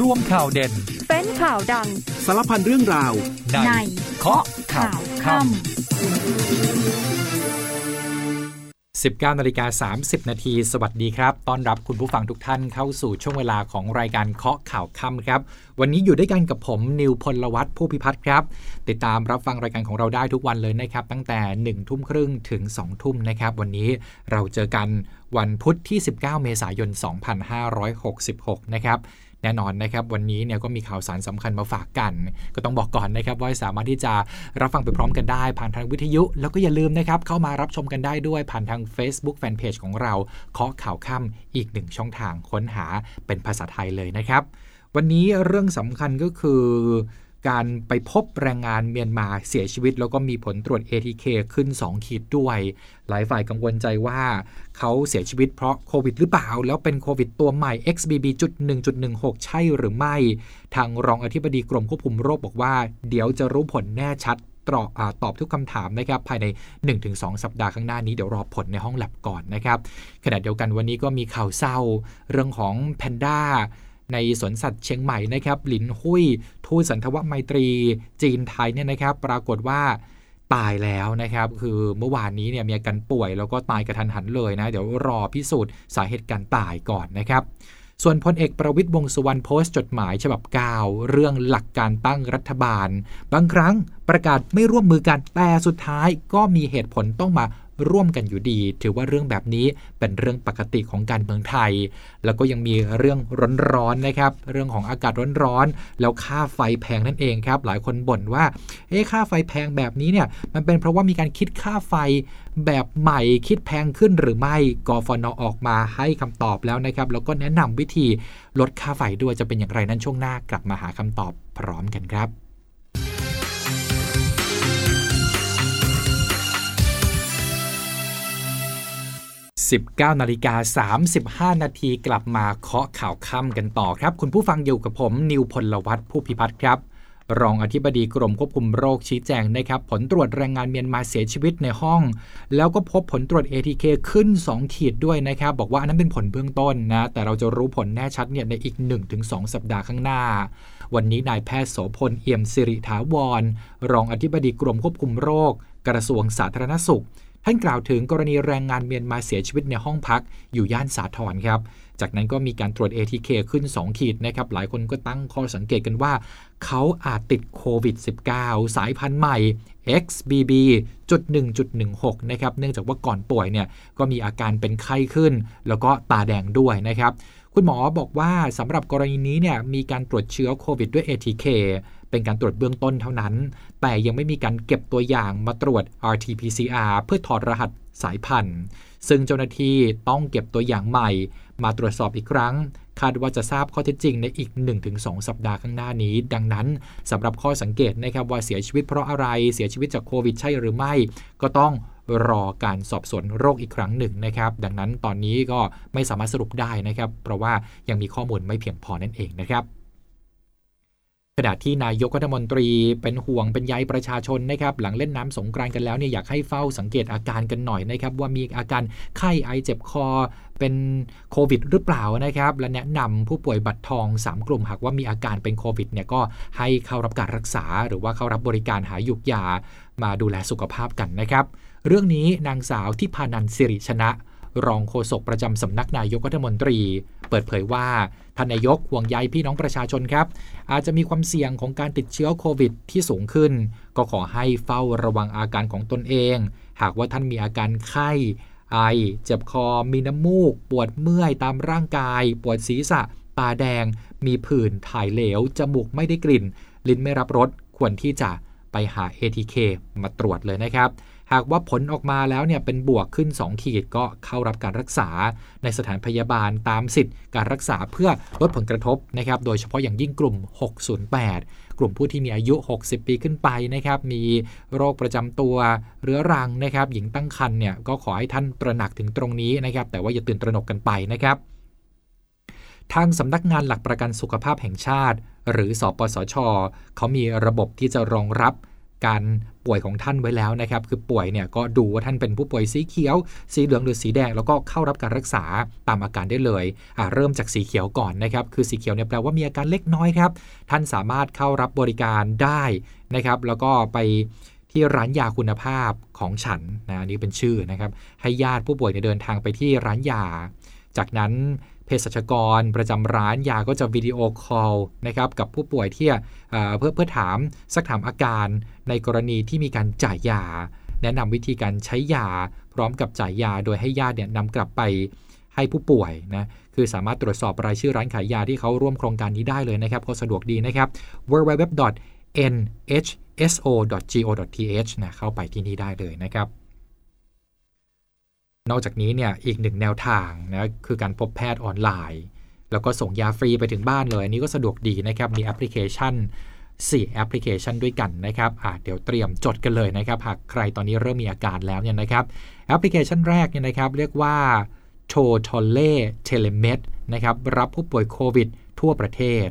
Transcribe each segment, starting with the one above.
ร่วมข่าวเด่น เป็นข่าวดัง สารพันเรื่องราวในในเคาะข่าวค่ำ19นาฬิกา30 นาที สวัสดีครับ ต้อนรับคุณผู้ฟังทุกท่านเข้าสู่ช่วงเวลาของรายการเคาะข่าวค่ำครับ วันนี้อยู่ด้วยกันกับผมนิวพลวัตผู้พิพัฒน์ครับ ติดตามรับฟังรายการของเราได้ทุกวันเลยนะครับ ตั้งแต่1ทุ่มครึ่งถึง2ทุ่มนะครับ วันนี้เราเจอกันวันพุธที่ 19 เมษายน 2566 นะครับ แน่นอนนะครับวันนี้เนี่ยก็มีข่าวสารสำคัญมาฝากกัน ก็ต้องบอกก่อนนะครับว่าสามารถที่จะรับฟังไปพร้อมกันได้ ผ่านทางวิทยุ แล้วก็อย่าลืมนะครับเข้ามารับชมกันได้ด้วยผ่านทาง Facebook Fanpage ของเราเคาะข่าวค่ำอีกหนึ่งช่องทางค้นหาเป็นภาษาไทยเลยนะครับ วันนี้เรื่องสำคัญก็คือ การไปพบแรงงานเมียนมาเสียชีวิต แล้วก็มีผลตรวจ ATK ขึ้น 2 ขีดด้วย หลายฝ่ายกังวลใจว่าเขาเสียชีวิตเพราะโควิดหรือเปล่า แล้วเป็นโควิดตัวใหม่ XBB.1.16 ใช่หรือไม่ ทางรองอธิบดีกรมควบคุมโรคบอกว่า เดี๋ยวจะรู้ผลแน่ชัดตอบอตอบทุกคำถามนะครับภายใน 1-2 สัปดาห์ข้างหน้านี้เดี๋ยวรอผลในห้องแลบก่อนนะครับขณะเดียวกันวันนี้ก็มีข่าวเศร้า เรื่องของแพนด้า ในสวนสัตว์เชียงใหม่นะครับหลินหุยทูตสันทวไมตรีจีนไทยเนี่ยนะครับปรากฏว่าตายแล้วนะครับ คือเมื่อวานนี้เนี่ยมีอาการป่วยแล้วก็ตายกระทันหันเลยนะ เดี๋ยวรอพิสูจน์สาเหตุการตายก่อนนะครับ ส่วนพลเอกประวิตยวงสุวรรณโพสต์จดหมายฉบับ9เรื่องหลักการตั้งรัฐบาล บางครั้งประกาศไม่ร่วมมือกันแต่สุดท้ายก็มีเหตุผลต้องมา ร่วมกันอยู่ดี ถือว่าเรื่องแบบนี้เป็นเรื่องปกติของการเมืองไทย แล้วก็ยังมีเรื่องร้อนๆนะครับ เรื่องของอากาศร้อนๆแล้วค่าไฟแพงนั่นเองครับ หลายคนบ่นว่าเอ๊ะค่าไฟแพงแบบนี้เนี่ยมันเป็นเพราะว่ามีการคิดค่าไฟแบบใหม่คิดแพงขึ้นหรือไม่กฟนออกมาให้คำตอบแล้วนะครับ แล้วก็แนะนำวิธีลดค่าไฟด้วยจะเป็นอย่างไรนั้นช่วงหน้ากลับมาหาคำตอบพร้อมกันครับ 19นาฬิกา35 นาทีกลับมาเคาะข่าวค่ำกันต่อครับ คุณผู้ฟังอยู่กับผม นิวพลวัตผู้พิพัฒน์ครับ รองอธิบดีกรมควบคุมโรคชี้แจงนะครับ ผลตรวจแรงงานเมียนมาเสียชีวิตในห้อง แล้วก็พบผลตรวจ ATK ขึ้น 2 ขีดด้วยนะครับ บอกว่าอันนั้นเป็นผลเบื้องต้นนะ แต่เราจะรู้ผลแน่ชัดเนี่ยในอีก 1-2 สัปดาห์ข้างหน้าวันนี้นายแพทย์โสพลเอี่ยมสิริถาวร รองอธิบดีกรมควบคุมโรค กระทรวงสาธารณสุข ท่านกล่าวถึงกรณีแรงงานเมียนมาเสียชีวิตในห้องพัก อยู่ย่านสาทรครับ จากนั้นก็มีการตรวจ ATK ขึ้น 2 ขีดนะครับ หลายคนก็ตั้งข้อสังเกตกันว่า เขาอาจติดโควิด -19 สายพันธุ์ใหม่ XBB.1.16 นะครับ เนื่องจากว่าก่อนป่วยเนี่ยก็มีอาการเป็นไข้ขึ้น แล้วก็ตาแดงด้วยนะครับ คุณหมอบอกว่าสำหรับกรณีนี้เนี่ยมีการตรวจเชื้อโควิดด้วย ATK เป็นการตรวจเบื้องต้นเท่านั้น แต่ยังไม่มีการเก็บตัวอย่างมาตรวจ RT-PCR เพื่อถอดรหัสสายพันธุ์ ซึ่งเจ้าหน้าที่ต้องเก็บตัวอย่างใหม่ มาตรวจสอบอีกครั้ง คาดว่าจะทราบข้อเท็จจริงในอีก 1-2 สัปดาห์ข้างหน้านี้ ดังนั้นสำหรับข้อสังเกตนะครับว่าเสียชีวิตเพราะอะไรเสียชีวิตจากโควิดใช่หรือไม่ ก็ต้องรอการสอบสวนโรคอีกครั้งหนึ่งนะครับ ดังนั้นตอนนี้ก็ไม่สามารถสรุปได้นะครับ เพราะว่ายังมีข้อมูลไม่เพียงพอนั่นเองนะครับ ขณะที่นายกรัฐมนตรีเป็นห่วงเป็นใยประชาชนนะครับหลังเล่นน้ำสงกรานกันแล้วเนี่ยอยากให้เฝ้าสังเกตอาการกันหน่อยนะครับว่ามีอาการไข้ไอเจ็บคอเป็นโควิดหรือเปล่านะครับและแนะนำผู้ป่วยบัตรทอง 3 กลุ่มหากว่ามีอาการเป็นโควิดเนี่ยก็ให้เข้ารับการรักษา หรือว่าเข้ารับบริการหายุกยามาดูแลสุขภาพกันนะครับเรื่องนี้นางสาวที่พานันสิริชนะ รองโฆษกประจำสำนักนายกรัฐมนตรี เปิดเผยว่าท่านนายกห่วงใยพี่น้องประชาชนครับ อาจจะมีความเสี่ยงของการติดเชื้อโควิดที่สูงขึ้น ก็ขอให้เฝ้าระวังอาการของตนเอง หากว่าท่านมีอาการไข้ไอ เจ็บคอ มีน้ำมูก ปวดเมื่อยตามร่างกาย ปวดศีรษะ ตาแดง มีผื่น ถ่ายเหลว จมูกไม่ได้กลิ่น ลิ้นไม่รับรส ควรที่จะไปหา ATK มาตรวจเลยนะครับ หากว่าผลออกมาแล้วเนี่ยเป็นบวกขึ้น 2 ขีดก็เข้ารับการรักษาในสถานพยาบาลตามสิทธิ์การรักษาเพื่อลดผลกระทบนะครับ โดยเฉพาะอย่างยิ่งกลุ่ม 608 กลุ่มผู้ที่มีอายุ 60 ปีขึ้นไปนะครับ มีโรคประจำตัวเรื้อรังนะครับ หญิงตั้งครรภ์เนี่ยก็ขอให้ท่านตระหนักถึงตรงนี้นะครับ แต่ว่าอย่าตื่นตระหนกกันไปนะครับ ทางสำนักงานหลักประกันสุขภาพแห่งชาติ หรือสอปสชเขามีระบบที่จะรองรับ การป่วยของท่านไว้แล้วนะครับ คือป่วยเนี่ยก็ดูว่าท่านเป็นผู้ป่วยสีเขียว สีเหลืองหรือสีแดง แล้วก็เข้ารับการรักษาตามอาการได้เลย เริ่มจากสีเขียวก่อนนะครับ คือสีเขียวเนี่ยแปลว่ามีอาการเล็กน้อยครับ ท่านสามารถเข้ารับบริการได้นะครับ แล้วก็ไปที่ร้านยาคุณภาพของฉันนะนี่เป็นชื่อนะครับ ให้ญาติผู้ป่วยเดินทางไปที่ร้านยา จากนั้น สัชกรประจำร้านยาก็จะวิดีโอคอลนะครับกับผู้ป่วยที่เพื่อเพื่อถามสักถามอาการในกรณีที่มีการจ่ายยา แนะนำวิธีการใช้ยา พร้อมกับจ่ายยาโดยให้ญาติเนี่ยนำกลับไปให้ผู้ป่วยนะคือสามารถตรวจสอบรายชื่อร้านขายยาที่เขาร่วมโครงการนี้ได้เลยนะครับก็สะดวกดีนะครับ www.nhso.go.th นะเข้าไปที่นี่ได้เลยนะครับ นอกจากนี้เนี่ยอีกหนึ่งแนวทางนะคือการพบแพทย์ออนไลน์ แล้วก็ส่งยาฟรีไปถึงบ้านเลยอันนี้ก็สะดวกดีนะครับ มีแอปพลิเคชัน 4 แอปพลิเคชันด้วยกันนะครับอ่าเดี๋ยวเตรียมจดกันเลยนะครับ หากใครตอนนี้เริ่มมีอาการแล้วเนี่ยนะครับแอปพลิเคชันแรกเนี่ยนะครับ เรียกว่า t o t o l e Telemed นะครับรับผู้ป่วยโควิด ทั่วประเทศ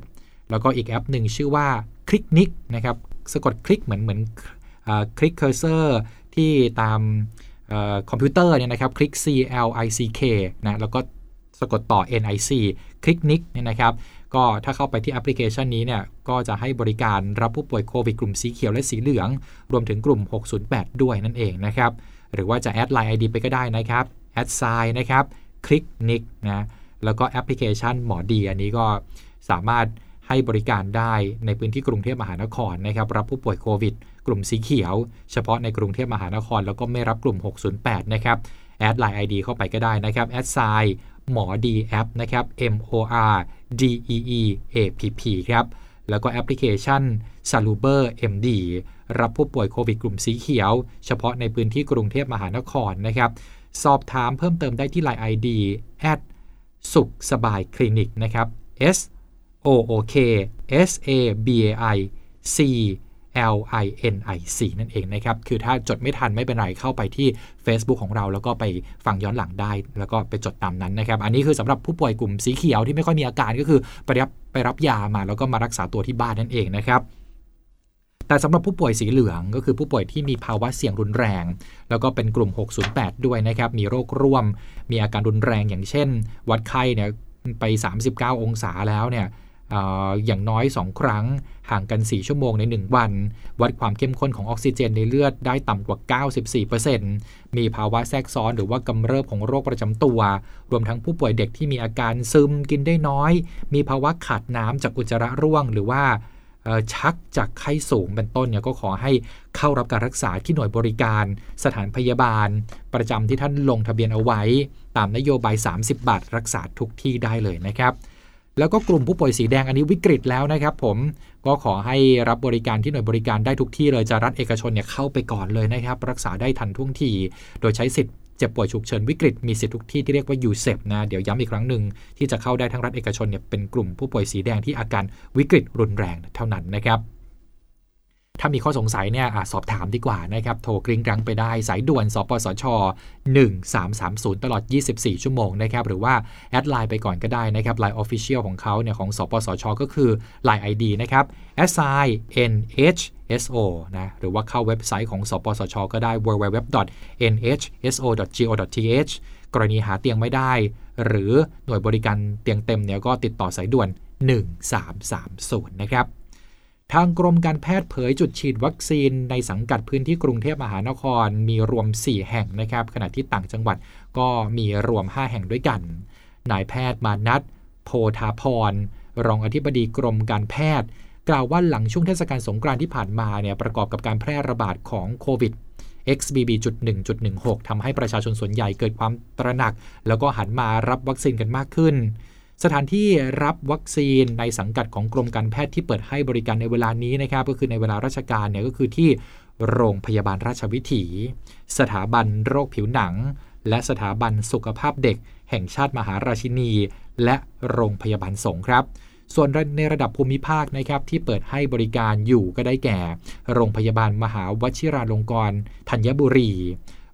แล้วก็อีกแอปหนึ่งชื่อว่า Clicknic นะครับสะกดคลิกเหมือนเหมือนคลิก cursor ที่ตาม คอมพิวเตอร์เนี่ยนะครับ คลิก C L I C K นะแล้วก็สะกดต่อ N I C Clicknic เนี่ยนะครับก็ถ้าเข้าไปที่แอปพลิเคชันนี้เนี่ยก็จะให้บริการรับผู้ป่วยโควิดกลุ่มสีเขียวและสีเหลือง รวมถึงกลุ่ม 608 ด้วยนั่นเองนะครับหรือว่าจะแอดไลน์ ID ไปก็ได้นะครับ at sign นะครับ Clicknic นะแล้วก็แอปพลิเคชันหมอดีอันนี้ก็สามารถให้บริการได้ในพื้นที่กรุงเทพมหานครนะครับรับผู้ป่วยโควิด กลุ่มสีเขียว เฉพาะในกรุงเทพมหานคร แล้วก็ไม่รับกลุ่ม 608 นะครับ add Line ID เข้าไปก็ได้นะครับ at sign หมอดีแอปนะครับ M O R D E E A P P ครับ แล้วก็แอปพลิเคชัน s a l u b e r MD รับผู้ป่วยโควิดกลุ่มสีเขียว เฉพาะในพื้นที่กรุงเทพมหานครนะครับ สอบถามเพิ่มเติมได้ที่ Line ID แอดสุขสบายคลินิกนะครับ S O O K S A B A I C L I N I C นั่นเองนะครับ คือถ้าจดไม่ทันไม่เป็นไรเข้าไปที่ Facebook ของเรา แล้วก็ไปฟังย้อนหลังได้ แล้วก็ไปจดตามนั้นนะครับ อันนี้คือสำหรับผู้ป่วยกลุ่มสีเขียวที่ไม่ค่อยมีอาการก็คือไปรับไปรับยามาแล้วก็มารักษาตัวที่บ้านนั่นเองนะครับแต่สำหรับผู้ป่วยสีเหลืองก็คือผู้ป่วยที่มีภาวะเสี่ยงรุนแรง แล้วก็เป็นกลุ่ม 608 ด้วยนะครับ มีโรคร่วม มีอาการรุนแรงอย่างเช่น วัดไข้เนี่ยไป 39 องศาแล้วเนี่ย อย่างน้อย 2 ครั้ง ห่างกัน 4 ชั่วโมงใน 1 วัน วัดความเข้มข้นของออกซิเจนในเลือดได้ต่ำกว่า 94%มีภาวะแทรกซ้อนหรือว่ากำเริบของโรคประจำตัว รวมทั้งผู้ป่วยเด็กที่มีอาการซึมกินได้น้อย มีภาวะขาดน้ำจากอุจจาระร่วง หรือว่าชักจากไข้สูงเป็นต้นเนี่ยก็ขอให้เข้ารับการรักษาที่หน่วยบริการ สถานพยาบาล ประจำที่ท่านลงทะเบียนเอาไว้ ตามนโยบาย 30 บาทรักษาทุกที่ได้เลยนะครับ แล้วก็กลุ่มผู้ป่วยสีแดงอันนี้วิกฤตแล้วนะครับ ผมก็ขอให้รับบริการที่หน่วยบริการได้ทุกที่เลยจะรัฐเอกชนเนี่ยเข้าไปก่อนเลยนะครับ รักษาได้ทันท่วงที โดยใช้สิทธิ์เจ็บป่วยฉุกเฉินวิกฤตมีสิทธิ์ทุกที่ที่เรียกว่ายูเซฟนะ เดี๋ยวย้ำอีกครั้งหนึ่งที่จะเข้าได้ทั้งรัฐเอกชนเนี่ยเป็นกลุ่มผู้ป่วยสีแดงที่อาการวิกฤตรุนแรงเท่านั้นนะครับ ถ้ามีข้อสงสัยเนี่ยอสอบถามดีกว่านะครับ โทรกริ้งกรังไปได้สายด่วนสปสช 1330 ตลอด 24 ชั่วโมงนะครับ หรือว่า add Line ไปก่อนก็ได้นะครับ Line Official ของเขาเนี่ยของสปสช ก็คือ Line ID นะครับ sign n h s o นะหรือว่าเข้าเว็บไซต์ของสปสช ก็ได้ www.nhso.go.th กรณีหาเตียงไม่ได้ หรือหน่วยบริการเตียงเต็มเนี่ยก็ติดต่อสายด่วน 1330 นะครับ ทางกรมการแพทย์เผยจุดฉีดวัคซีนในสังกัดพื้นที่กรุงเทพมหานครมีรวม 4 แห่งนะครับ ขณะที่ต่างจังหวัดก็มีรวม 5 แห่งด้วยกัน นายแพทย์มานัทโพธาพร รองอธิบดีกรมการแพทย์ กล่าวว่าหลังช่วงเทศกาลสงกรานต์ที่ผ่านมาเนี่ยประกอบกับการแพร่ระบาดของโควิด XBB.1.16 ทำให้ประชาชนส่วนใหญ่เกิดความตระหนัก แล้วก็หันมารับวัคซีนกันมากขึ้น สถานที่รับวัคซีนในสังกัดของกรมการแพทย์ที่เปิดให้บริการในเวลานี้นะครับก็คือในเวลาราชการเนี่ยก็คือที่โรงพยาบาลราชวิถี สถาบันโรคผิวหนัง และสถาบันสุขภาพเด็ก แห่งชาติมหาราชินี และโรงพยาบาลสงครับ ส่วนในระดับภูมิภาคนะครับที่เปิดให้บริการอยู่ก็ได้แก่ โรงพยาบาลมหาวชิราลงกรณ์ธัญบุรี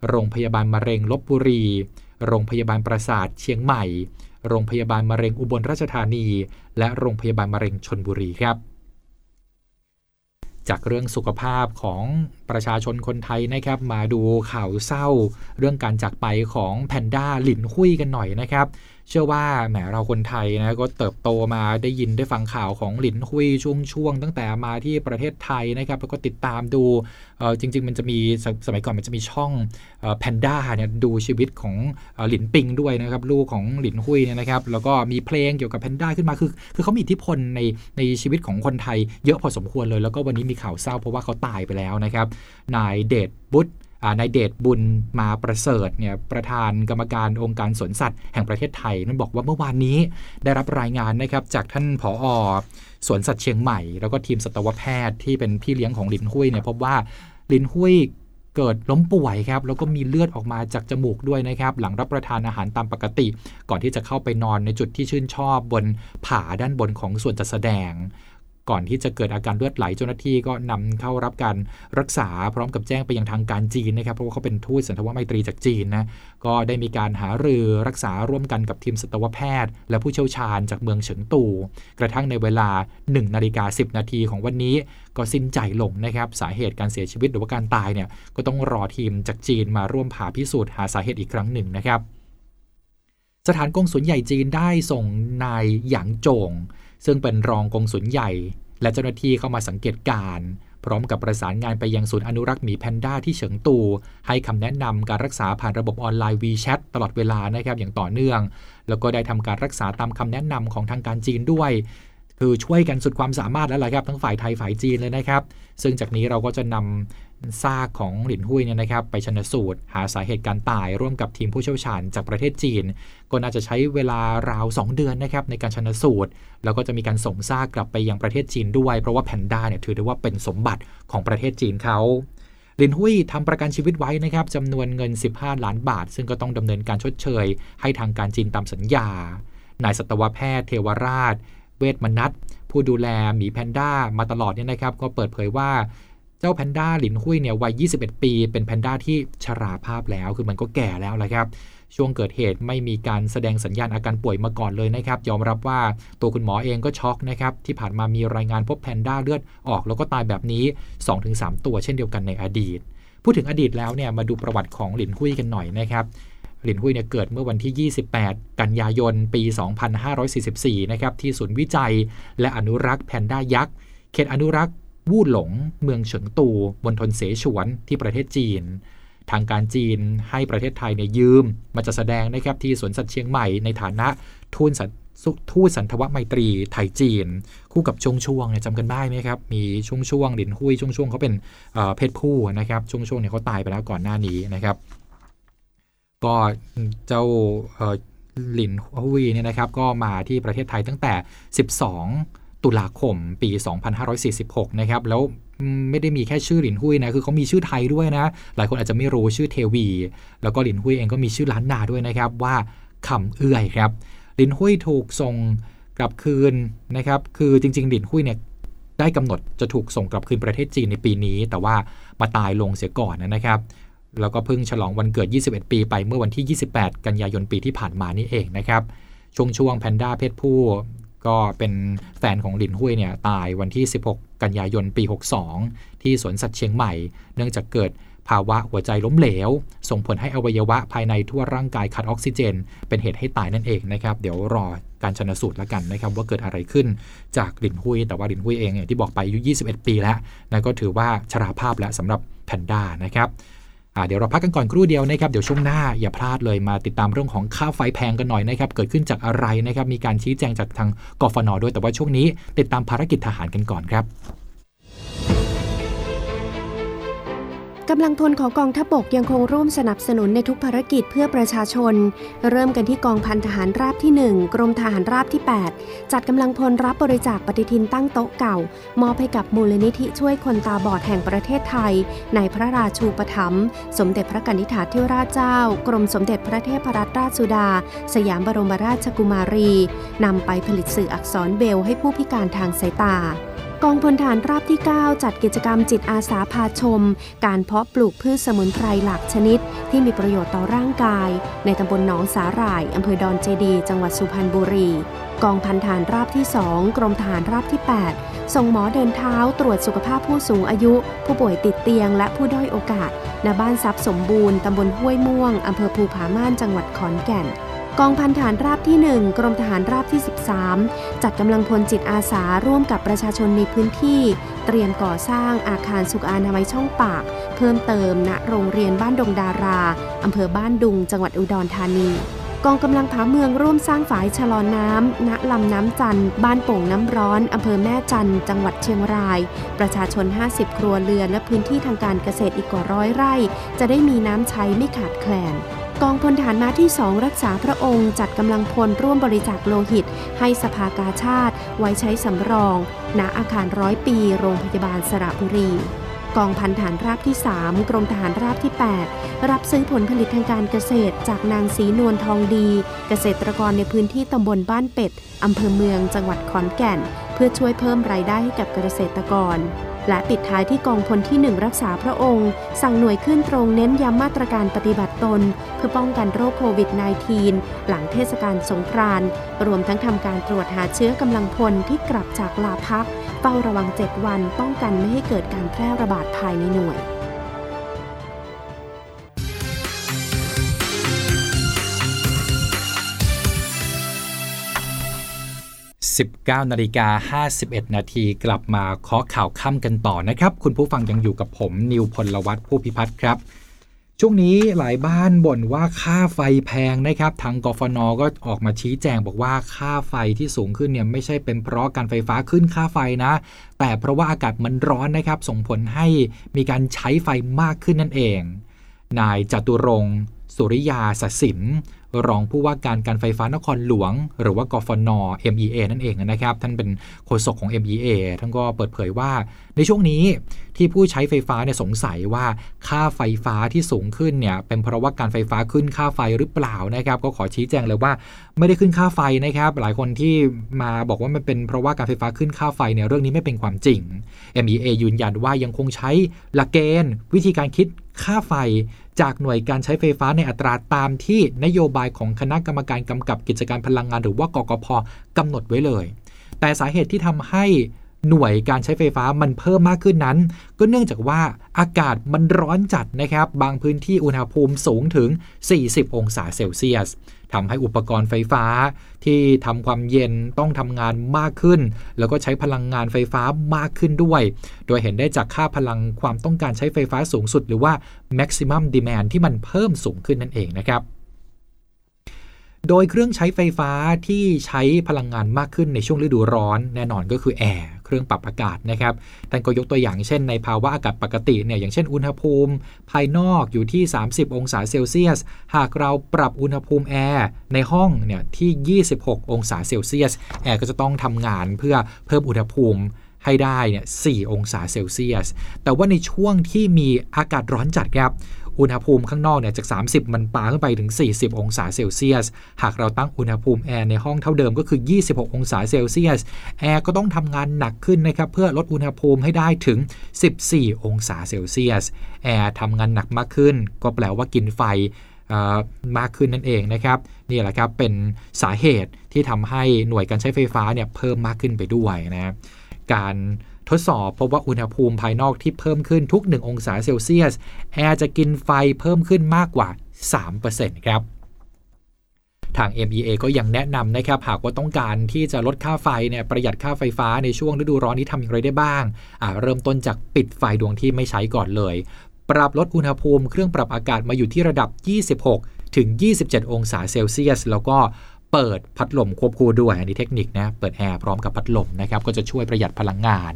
โรงพยาบาลมะเร็งลบบุรี โรงพยาบาลประสาทเชียงใหม่ โรงพยาบาลมะเร็งอุบลราชธานี และโรงพยาบาลมะเร็งชนบุรีครับ จากเรื่องสุขภาพของประชาชนคนไทยนะครับมาดูข่าวเศร้า เรื่องการจากไปของแพนด้าหลินหุ้ยกันหน่อยนะครับ เชื่อว่าแหมเราคนไทยนะก็เติบโตมาได้ยินได้ฟังข่าวของหลินหุยช่วงช่วงตั้งแต่มาที่ประเทศไทยนะครับแล้วก็ติดตามดูจริง ๆ มันจะมีสมัยก่อนมันจะมีช่องแพนด้าเนี่ยดูชีวิตของหลินปิงด้วยนะครับลูกของหลินหุยเนี่ยนะครับแล้วก็มีเพลงเกี่ยวกับแพนด้าขึ้นมาคือคือเขามีอิทธิพลในในชีวิตของคนไทยเยอะพอสมควรเลย แล้วก็วันนี้มีข่าวเศร้าเพราะว่าเขาตายไปแล้วนะครับนายเดชบุตร นายเดชบุญมาประเสริฐเนี่ยประธานกรรมการองค์การสวนสัตว์แห่งประเทศไทย นั่นบอกว่าเมื่อวานนี้ได้รับรายงานนะครับจากท่านผออสวนสัตว์เชียงใหม่ แล้วก็ทีมสัตวแพทย์ที่เป็นพี่เลี้ยงของลินหุยเนี่ยพบว่าลินหุยเกิดล้มป่วยครับแล้วก็มีเลือดออกมาจากจมูกด้วยนะครับ หลังรับประทานอาหารตามปกติ ก่อนที่จะเข้าไปนอนในจุดที่ชื่นชอบบนผาด้านบนของส่วนจัดแสดง ก่อนที่จะเกิดอาการเลือดไหลเจ้าหน้าที่ก็นำเข้ารับการรักษาพร้อมกับแจ้งไปยังทางการจีนนะครับเพราะว่าเขาเป็นทูตสันทวไมตรีจากจีนนะก็ได้มีการหารือรักษาร่วมกันกับทีมสัตวแพทย์ และผู้เชี่ยวชาญจากเมืองเฉิงตู กระทั่งในเวลา1นาฬิกา10 นาทีของวันนี้ก็สิ้นใจลงนะครับสาเหตุการเสียชีวิตหรือว่าการตายเนี่ยก็ต้องรอทีมจากจีนมาร่วมผ่าพิสูจน์หาสาเหตุอีกครั้งหนึ่งนะครับสถานกงสุลใหญ่จีนได้ส่งนายหยางโจง ซึ่งเป็นรองกงสุลใหญ่ และเจ้าหน้าที่เข้ามาสังเกตการ พร้อมกับประสานงานไปยังศูนย์อนุรักษ์หมีแพนด้าที่เฉิงตู ให้คำแนะนำการรักษาผ่านระบบออนไลน์ WeChat ตลอดเวลานะครับอย่างต่อเนื่อง แล้วก็ได้ทำการรักษาตามคำแนะนำของทางการจีนด้วย คือช่วยกันสุดความสามารถแล้วล่ะครับ ทั้งฝ่ายไทยฝ่ายจีนเลยนะครับ ซึ่งจากนี้เราก็จะนำซากของหลินหุยเนี่ยนะครับ ไปชนสูตร หาสาเหตุการตายร่วมกับทีมผู้เชี่ยวชาญจากประเทศจีน ก็น่าจะใช้เวลาราว 2 เดือนนะครับในการชนสูตร แล้วก็จะมีการส่งซากกลับไปยังประเทศจีนด้วย เพราะว่าแพนด้าเนี่ยถือได้ว่าเป็นสมบัติของประเทศจีนเขาหลินหุยทำประกันชีวิตไว้นะครับจำนวนเงิน 15 ล้านบาท ซึ่งก็ต้องดำเนินการชดเชย ให้ทางการจีนตามสัญญานายสัตวแพทย์เทวราช เวชมนัสผู้ดูแลหมีแพนด้ามาตลอดเนี่ยนะครับ ก็เปิดเผยว่าเจ้าแพนด้าหลินหุ้ยเนี่ยวัย 21 ปี เป็นแพนด้าที่ชราภาพแล้ว คือมันก็แก่แล้วแหละครับ ช่วงเกิดเหตุไม่มีการแสดงสัญญาณอาการป่วยมาก่อนเลยนะครับ ยอมรับว่าตัวคุณหมอเองก็ช็อกนะครับ ที่ผ่านมามีรายงานพบแพนด้าเลือดออก แล้วก็ตายแบบนี้ 2-3 ตัวเช่นเดียวกันในอดีต พูดถึงอดีตแล้วเนี่ยมาดูประวัติของหลินหุ้ยกันหน่อยนะครับ หลินหุยเนี่ยเกิดเมื่อวันที่ 28 กันยายน ปี 2544 นะครับที่ศูนย์วิจัย และอนุรักษ์แพนด้ายักษ์ เขตอนุรักษ์วู่หลง เมืองเฉิงตูบนทนเสฉวนที่ประเทศจีน ทางการจีนให้ประเทศไทยเนี่ยยืม มาจะแสดงนะครับที่สวนสัตว์เชียงใหม่ในฐานะทูตสัตทูตสันทวไมตรีไทยจีน คู่กับช่วงช่วงเนี่ยจำกันได้ไหมครับ มีช่วงช่วงหลินหุยช่วงช่วงเขาเป็นเพศผู้นะครับช่วงช่วงเนี่ยเขาตายไปแล้วก่อนหน้านี้นะครับ ก็เจ้าหลินหุยเนี่ยนะครับก็มาที่ประเทศไทยตั้งแต่ 12 ตุลาคมปี 2546 นะครับ แล้วไม่ได้มีแค่ชื่อหลินหุยนะ คือเขามีชื่อไทยด้วยนะ หลายคนอาจจะไม่รู้ชื่อเทวี แล้วก็หลินหุยเองก็มีชื่อล้านนาด้วยนะครับว่าคำเอื้อยครับ หลินหุยถูกส่งกลับคืนนะครับ คือจริง ๆ หลินหุยเนี่ยได้กำหนดจะถูกส่งกลับคืนประเทศจีนในปีนี้ แต่ว่ามาตายลงเสียก่อนนะครับ แล้วก็เพิ่งฉลองวันเกิด 21 ปีไปเมื่อวันที่ 28 กันยายนปีที่ผ่านมานี่เองนะครับ ช่วงช่วงแพนด้าเพศผู้ก็เป็นแฟนของหลินหุยเนี่ยตายวันที่ 16 กันยายนปี 62 ที่สวนสัตว์เชียงใหม่ เนื่องจากเกิดภาวะหัวใจล้มเหลว ส่งผลให้อวัยวะภายในทั่วร่างกายขาดออกซิเจน เป็นเหตุให้ตายนั่นเองนะครับ เดี๋ยวรอการชนสูตรแล้วกันนะครับ ว่าเกิดอะไรขึ้นจากหลินหุย แต่ว่าหลินหุยเองเนี่ยที่บอกไปอายุ 21 ปีแล้วนั่นก็ถือว่าชราภาพแล้วสำหรับแพนด้านะครับ เดี๋ยวเราพักกันก่อนครู่เดียวนะครับ เดี๋ยวช่วงหน้าอย่าพลาดเลยมาติดตามเรื่องของค่าไฟแพงกันหน่อยนะครับ เกิดขึ้นจากอะไรนะครับ มีการชี้แจงจากทางกฟนด้วย แต่ว่าช่วงนี้ ติดตามภารกิจทหารกันก่อนครับ กำลังพลของกองทัพบกยังคงร่วมสนับสนุนในทุกภารกิจเพื่อประชาชน เริ่มกันที่กองพันทหารราบที่ 1 กรมทหารราบที่ 8 จัดกำลังพลรับบริจาคปฏิทินตั้งโต๊ะเก่า มอบให้กับมูลนิธิช่วยคนตาบอดแห่งประเทศไทย ในพระราชูปถัมภ์สมเด็จพระกนิษฐาธิราชเจ้า กรมสมเด็จพระเทพรัตนราชสุดา สยามบรมราชกุมารีนำไปผลิตสื่ออักษรเบลให้ผู้พิการทางสายตา กองพลฐานราบที่ 9 จัดกิจกรรมจิตอาสาพาชม การเพาะปลูกพืชสมุนไพรหลากชนิด ที่มีประโยชน์ต่อร่างกาย ในตำบลหนองสาหร่ายอำเภอดอนเจดี จังหวัดสุพรรณบุรี กองพันฐานราบที่ 2 กรมฐานราบที่ 8 ส่งหมอเดินเท้าตรวจสุขภาพผู้สูงอายุ ผู้ป่วยติดเตียงและผู้ด้อยโอกาสณบ้านทรัพย์สมบูรณ์ตำบลห้วยม่วงอำเภอภูผาม่านจังหวัดขอนแก่น กองพันฐานราบที่ 1 กรมทหารราบที่ 13 จัดกำลังพลจิตอาสาร่วมกับประชาชนในพื้นที่ เตรียมก่อสร้างอาคารสุขอนามัยช่องปาก เพิ่มเติมณโรงเรียนบ้านดงดาราอำเภอบ้านดุง จังหวัดอุดรธานีกองกำลังผาเมืองร่วมสร้างฝายชะลอน้ำณลำน้ำจันบ้านโป่งน้ำร้อนอำเภอแม่จันจังหวัดเชียงราย ประชาชน 50 ครัวเรือนและพื้นที่ทางการเกษตรอีกกว่าร้อยไร่ จะได้มีน้ำใช้ไม่ขาดแคลน กองพลฐานม้าที่สองรักษาพระองค์จัดกำลังพลร่วมบริจาคโลหิต ให้สภากาชาติ ไว้ใช้สำรอง ณอาคารร้อยปี โรงพยาบาลสระบุรี กองพันฐานราบที่ 3 กรมทหารราบที่ 8 รับซื้อผลผลิตทางการเกษตร จากนางสีนวลทองดี เกษตรกรในพื้นที่ตำบลบ้านเป็ดอำเภอเมืองจังหวัดขอนแก่น เพื่อช่วยเพิ่มรายได้ให้กับเกษตรกร และปิดท้ายที่กองพลที่ 1 รักษาพระองค์ สั่งหน่วยขึ้นตรงเน้นย้ำมาตรการปฏิบัติตน เพื่อป้องกันโรคโควิด -19 หลังเทศกาลสงกรานต์รวมทั้งทำการตรวจหาเชื้อกำลังพลที่กลับจากลาพักเฝ้าระวัง 7 วันป้องกันไม่ให้เกิดการแพร่ระบาดภายในหน่วย 19นาฬิกา51 นาทีกลับมาเคาะข่าวค่ำกันต่อนะครับ คุณผู้ฟังยังอยู่กับผม นิวพลวัตผู้พิพัฒน์ครับ ช่วงนี้หลายบ้านบ่นว่าค่าไฟแพงนะครับ ทางกฟนก็ออกมาชี้แจงบอกว่าค่าไฟที่สูงขึ้นเนี่ยไม่ใช่เป็นเพราะการไฟฟ้าขึ้นค่าไฟนะ แต่เพราะว่าอากาศมันร้อนนะครับ ส่งผลให้มีการใช้ไฟมากขึ้นนั่นเอง นายจตุรงสุริยาสสิน รองผู้ว่าการการไฟฟ้านครหลวง หรือว่ากฟน MEA นั่นเองนะครับ ท่านเป็นโฆษกของ MEA ท่านก็เปิดเผยว่า ในช่วงนี้ที่ผู้ใช้ไฟฟ้าเนี่ยสงสัยว่าค่าไฟฟ้าที่สูงขึ้นเนี่ยเป็นเพราะว่าการไฟฟ้าขึ้นค่าไฟหรือเปล่านะครับ ก็ขอชี้แจงเลยว่าไม่ได้ขึ้นค่าไฟนะครับ หลายคนที่มาบอกว่ามันเป็นเพราะว่าการไฟฟ้าขึ้นค่าไฟเนี่ยเรื่องนี้ไม่เป็นความจริง MEA ยืนยันว่ายังคงใช้หลักเกณฑ์ วิธีการคิด ค่าไฟจากหน่วยการใช้ไฟฟ้าในอัตราตามที่นโยบายของคณะกรรมการกำกับกิจการพลังงานหรือว่ากกพกำหนดไว้เลย แต่สาเหตุที่ทำให้ หน่วยการใช้ไฟฟ้ามันเพิ่มมากขึ้นนั้น ก็เนื่องจากว่าอากาศมันร้อนจัดนะครับ บางพื้นที่อุณหภูมิสูงถึง 40 องศาเซลเซียสทำให้อุปกรณ์ไฟฟ้าที่ทำความเย็นต้องทำงานมากขึ้น แล้วก็ใช้พลังงานไฟฟ้ามากขึ้นด้วย โดยเห็นได้จากค่าพลังความต้องการใช้ไฟฟ้าสูงสุด หรือว่า maximum demand ที่มันเพิ่มสูงขึ้นนั่นเองนะครับโดยเครื่องใช้ไฟฟ้าที่ใช้พลังงานมากขึ้นในช่วงฤดูร้อนแน่นอนก็คือแอร์ เครื่องปรับอากาศนะครับท่านก็ยกตัวอย่างเช่นในภาวะอากาศปกติเนี่ยอย่างเช่นอุณหภูมิ ภายนอกอยู่ที่ 30 องศาเซลเซียส หากเราปรับอุณหภูมิแอร์ในห้องเนี่ยที่ 26 องศาเซลเซียส แอร์ก็จะต้องทำงานเพื่อเพิ่มอุณหภูมิให้ได้เนี่ย4องศาเซลเซียส แต่ว่าในช่วงที่มีอากาศร้อนจัดครับ อุณหภูมิข้างนอกเนี่ยจาก 30 มันปาขึ้นไปถึง 40 องศาเซลเซียส หากเราตั้งอุณหภูมิแอร์ในห้องเท่าเดิมก็คือ 26 องศาเซลเซียส แอร์ก็ต้องทำงานหนักขึ้นนะครับเพื่อลดอุณหภูมิให้ได้ถึง 14 องศาเซลเซียส แอร์ทำงานหนักมากขึ้น ก็แปลว่ากินไฟมากขึ้นนั่นเองนะครับนี่แหละครับเป็นสาเหตุที่ทำให้หน่วยการใช้ไฟฟ้าเนี่ยเพิ่มมากขึ้นไปด้วยนะการ ทดสอบพบว่าอุณหภูมิภายนอกที่เพิ่มขึ้นทุก 1 องศาเซลเซียส แอร์จะกินไฟเพิ่มขึ้นมากกว่า 3%ครับทาง MEA ก็ยังแนะนำนะครับหากว่าต้องการที่จะลดค่าไฟเนี่ยประหยัดค่าไฟฟ้าในช่วงฤดูร้อนนี้ทำอย่างไรได้บ้างาเริ่มต้นจากปิดไฟดวงที่ไม่ใช้ก่อนเลย ปรับลดอุณหภูมิเครื่องปรับอากาศมาอยู่ที่ระดับ 26 ถึง 27 องศาเซลเซียส แล้วก็ เปิดพัดลมควบคู่ด้วยอันนี้เทคนิคนะเปิดแอร์พร้อมกับพัดลมนะครับก็จะช่วยประหยัดพลังงาน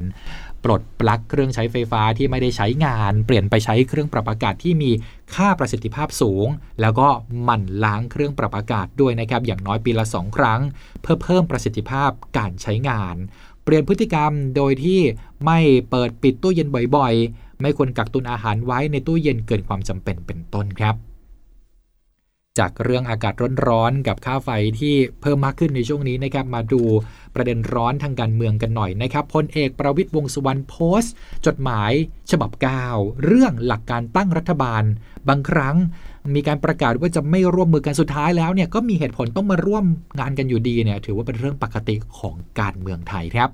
ปลดปลั๊กเครื่องใช้ไฟฟ้าที่ไม่ได้ใช้งาน เปลี่ยนไปใช้เครื่องปรับอากาศที่มีค่าประสิทธิภาพสูง แล้วก็หมั่นล้างเครื่องปรับอากาศด้วยนะครับอย่างน้อยปีละ 2 ครั้ง เพื่อเพิ่มประสิทธิภาพการใช้งาน เปลี่ยนพฤติกรรมโดยที่ไม่เปิดปิดตู้เย็นบ่อยๆ ไม่ควรกักตุนอาหารไว้ในตู้เย็นเกินความจำเป็นเป็นต้นครับ จากเรื่องอากาศร้อนๆกับค่าไฟที่เพิ่มมากขึ้นในช่วงนี้นะครับมาดูประเด็นร้อนทางการเมืองกันหน่อยนะครับพลเอกประวิตยวงสุวรรณโพสต์ จดหมายฉบับ 9 เรื่องหลักการตั้งรัฐบาล บางครั้งมีการประกาศว่าจะไม่ร่วมมือกันสุดท้ายแล้วเนี่ยก็มีเหตุผลต้องมาร่วมงานกันอยู่ดีเนี่ยถือว่าเป็นเรื่องปกติของการเมืองไทยครับ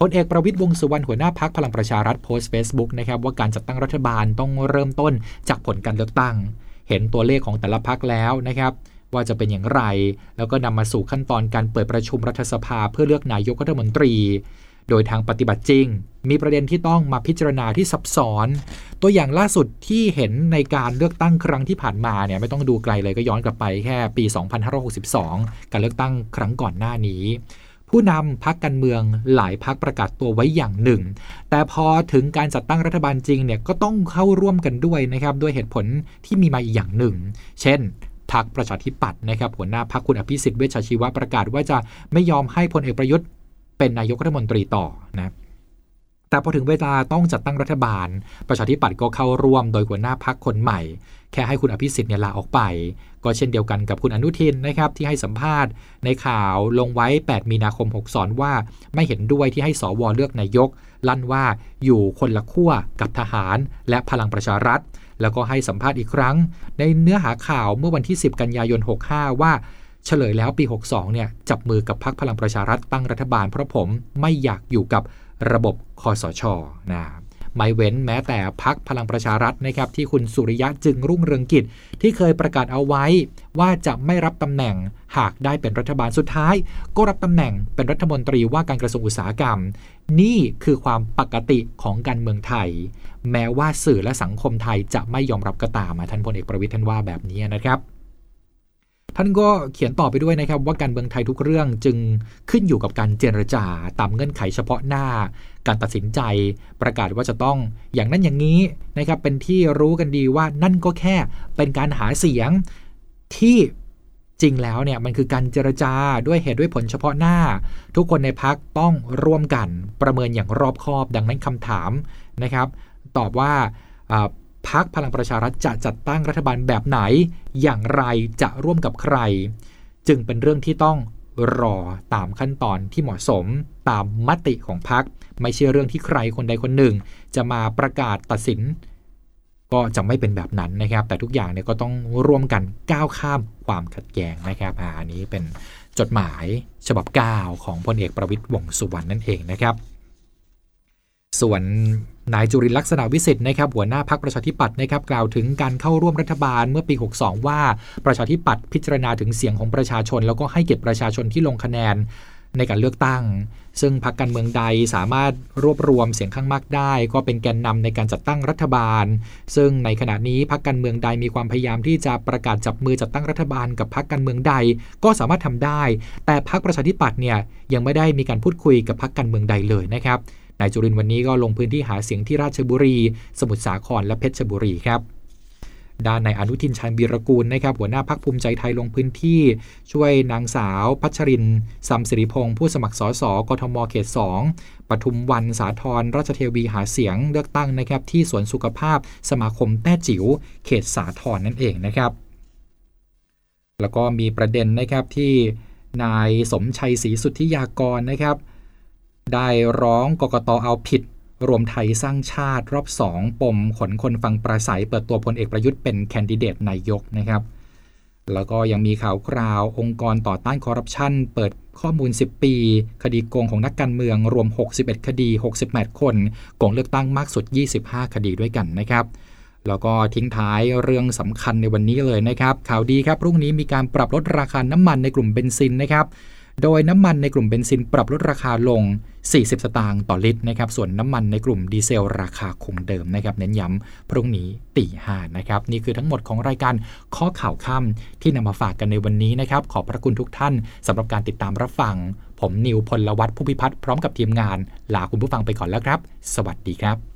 พลเอกประวิตยวงสุวรรณหัวหน้าพักพลังประชารัฐโพสต์เฟซบุ๊กนะครับว่าการจัดตั้งรัฐบาลต้องเริ่มต้นจากผลการเลือกตั้ง เห็นตัวเลขของแต่ละพักแล้วนะครับ ว่าจะเป็นอย่างไร แล้วก็นำมาสู่ขั้นตอนการเปิดประชุมรัฐสภาเพื่อเลือกนายกรัฐมนตรี โดยทางปฏิบัติจริง มีประเด็นที่ต้องมาพิจารณาที่ซับซ้อน ตัวอย่างล่าสุดที่เห็นในการเลือกตั้งครั้งที่ผ่านมาเนี่ยไม่ต้องดูไกลเลยก็ย้อนกลับไปแค่ปี 2562 การเลือกตั้งครั้งก่อนหน้านี้ ผู้นำพักการเมืองหลายพักประกาศตัวไว้อย่างหนึ่ง แต่พอถึงการจัดตั้งรัฐบาลจริงเนี่ยก็ต้องเข้าร่วมกันด้วยนะครับด้วยเหตุผลที่มีมาอีกอย่างหนึ่ง เช่นพักประชาธิปัตย์นะครับหัวหน้าพักคุณอภิสิทธิ์เวชชีวะประกาศว่าจะไม่ยอมให้พลเอกประยุทธ์เป็นนายกรัฐมนตรีต่อนะ แต่พอถึงเวลาต้องจัดตั้งรัฐบาล ประชาธิปัตย์ก็เข้าร่วมโดยหัวหน้าพักคนใหม่ แค่ให้คุณอภิสิทธิ์เนี่ยลาออกไป ก็เช่นเดียวกันกับคุณอนุทินนะครับที่ให้สัมภาษณ์ ในข่าวลงไว้ 8 มีนาคม6สอนว่า ไม่เห็นด้วยที่ให้สวเลือกนายก ลั่นว่าอยู่คนละขั้วกับทหารและพลังประชารัฐ แล้วก็ให้สัมภาษณ์อีกครั้ง ในเนื้อหาข่าวเมื่อวันที่ 10 กันยายน 65 ว่าเฉลยแล้วปี 62 เนี่ยจับมือกับพรรคพลังประชารัฐตั้งรัฐบาลเพราะผมไม่อยากอยู่กับ ระบบคอสชนะไม่เว้นแม้แต่พักพลังประชารัฐนะครับที่คุณสุริยะจึงรุ่งเรืองกิจ ที่เคยประกาศเอาไว้ว่าจะไม่รับตำแหน่งหากได้เป็นรัฐบาลสุดท้าย ก็รับตำแหน่งเป็นรัฐมนตรีว่าการกระทรวงอุตสาหกรรม นี่คือความปกติของการเมืองไทย แม้ว่าสื่อและสังคมไทยจะไม่ยอมรับก็ตามท่านพลเอกประวิทย์ท่านว่าแบบนี้นะครับ ท่านก็เขียนต่อไปด้วยนะครับว่าการเมืองไทยทุกเรื่องจึงขึ้นอยู่กับการเจรจาตามเงื่อนไขเฉพาะหน้า การตัดสินใจ ประกาศว่าจะต้องอย่างนั้นอย่างนี้นะครับเป็นที่รู้กันดีว่านั่นก็แค่เป็นการหาเสียงที่จริงแล้วเนี่ยมันคือการเจรจาด้วยเหตุด้วยผลเฉพาะหน้า ทุกคนในพักต้องร่วมกันประเมินอย่างรอบคอบ ดังนั้นคำถามนะครับ ตอบว่า พักพลังประชารัฐจะจัดตั้งรัฐบาลแบบไหน อย่างไรจะร่วมกับใคร จึงเป็นเรื่องที่ต้องรอตามขั้นตอนที่เหมาะสม ตามมติของพักไม่ใช่เรื่องที่ใครคนใดคนหนึ่ง จะมาประกาศตัดสิน ก็จะไม่เป็นแบบนั้นนะครับ แต่ทุกอย่างเนี่ยก็ต้องร่วมกันก้าวข้ามความขัดแย้งนะครับอันนี้เป็นจดหมายฉบับ9ของพลเอกประวิตยวงสุวรรณนั่นเองนะครับ ส่วน นายจุรินลักษณะวิสิทธิ์นะครับหัวหน้าพักประชาธิปัตย์นะครับกล่าวถึงการเข้าร่วมรัฐบาลเมื่อปี 62 ว่าประชาธิปัตย์พิจารณาถึงเสียงของประชาชน แล้วก็ให้เกียรติประชาชนที่ลงคะแนนในการเลือกตั้ง ซึ่งพรรคการเมืองใดสามารถรวบรวมเสียงข้างมากได้ ก็เป็นแกนนำในการจัดตั้งรัฐบาล ซึ่งในขณะนี้พรรคการเมืองใดมีความพยายามที่จะประกาศจับมือจัดตั้งรัฐบาลกับพรรคการเมืองใด ก็สามารถทำได้ แต่พรรคประชาธิปัตย์เนี่ยยังไม่ได้มีการพูดคุยกับพรรคการเมืองใดเลยนะครับ นายจุรินวันนี้ก็ลงพื้นที่หาเสียงที่ราชบุรี สมุทรสาครและเพชรบุรีครับด้านนายอนุทินชันบีรกูลนะครับหัวหน้าพักภูมิใจไทยลงพื้นที่ ช่วยนางสาว พัชรินซัมสิริพงศ์ผู้สมัครสสกทมเขต 2ปทุมวันสาทรราชเทวีหาเสียงเลือกตั้งนะครับที่สวนสุขภาพสมาคมแต้จิ๋วเขตสาทรนั่นเองนะครับ แล้วก็มีประเด็นนะครับที่นายสมชัยศรีสุทธิยากรนะครับ ได้ร้องกกตเอาผิด รวมไทยสร้างชาติรอบสองปมขนคนฟังประสัย เปิดตัวพลเอกประยุทธ์เป็นแคนดิเดตนายกนะครับ แล้วก็ยังมีข่าวคราวองค์กรต่อต้านคอร์รัปชันเปิดข้อมูล 10 ปี คดีโกงของนักการเมืองรวม 61 คดี 68 คนโกงเลือกตั้งมากสุด 25 คดีด้วยกันนะครับแล้วก็ทิ้งท้ายเรื่องสำคัญในวันนี้เลยนะครับ ข่าวดีครับพรุ่งนี้มีการปรับลดราคาน้ำมันในกลุ่มเบนซินนะครับ โดยน้ำมันในกลุ่มเบนซินปรับลดราคาลง 40 สตางค์ต่อลิตรนะครับ ส่วนน้ำมันในกลุ่มดีเซลราคาคงเดิมนะครับ เน้นย้ำพรุ่งนี้ตีห้านะครับ นี่คือทั้งหมดของรายการข้อข่าวค่ำที่นำมาฝากกันในวันนี้นะครับ ขอบพระคุณทุกท่านสำหรับการติดตามรับฟัง ผมนิวพลวัตผู้พิพัฒน์พร้อมกับทีมงานลาคุณผู้ฟังไปก่อนแล้วครับ สวัสดีครับ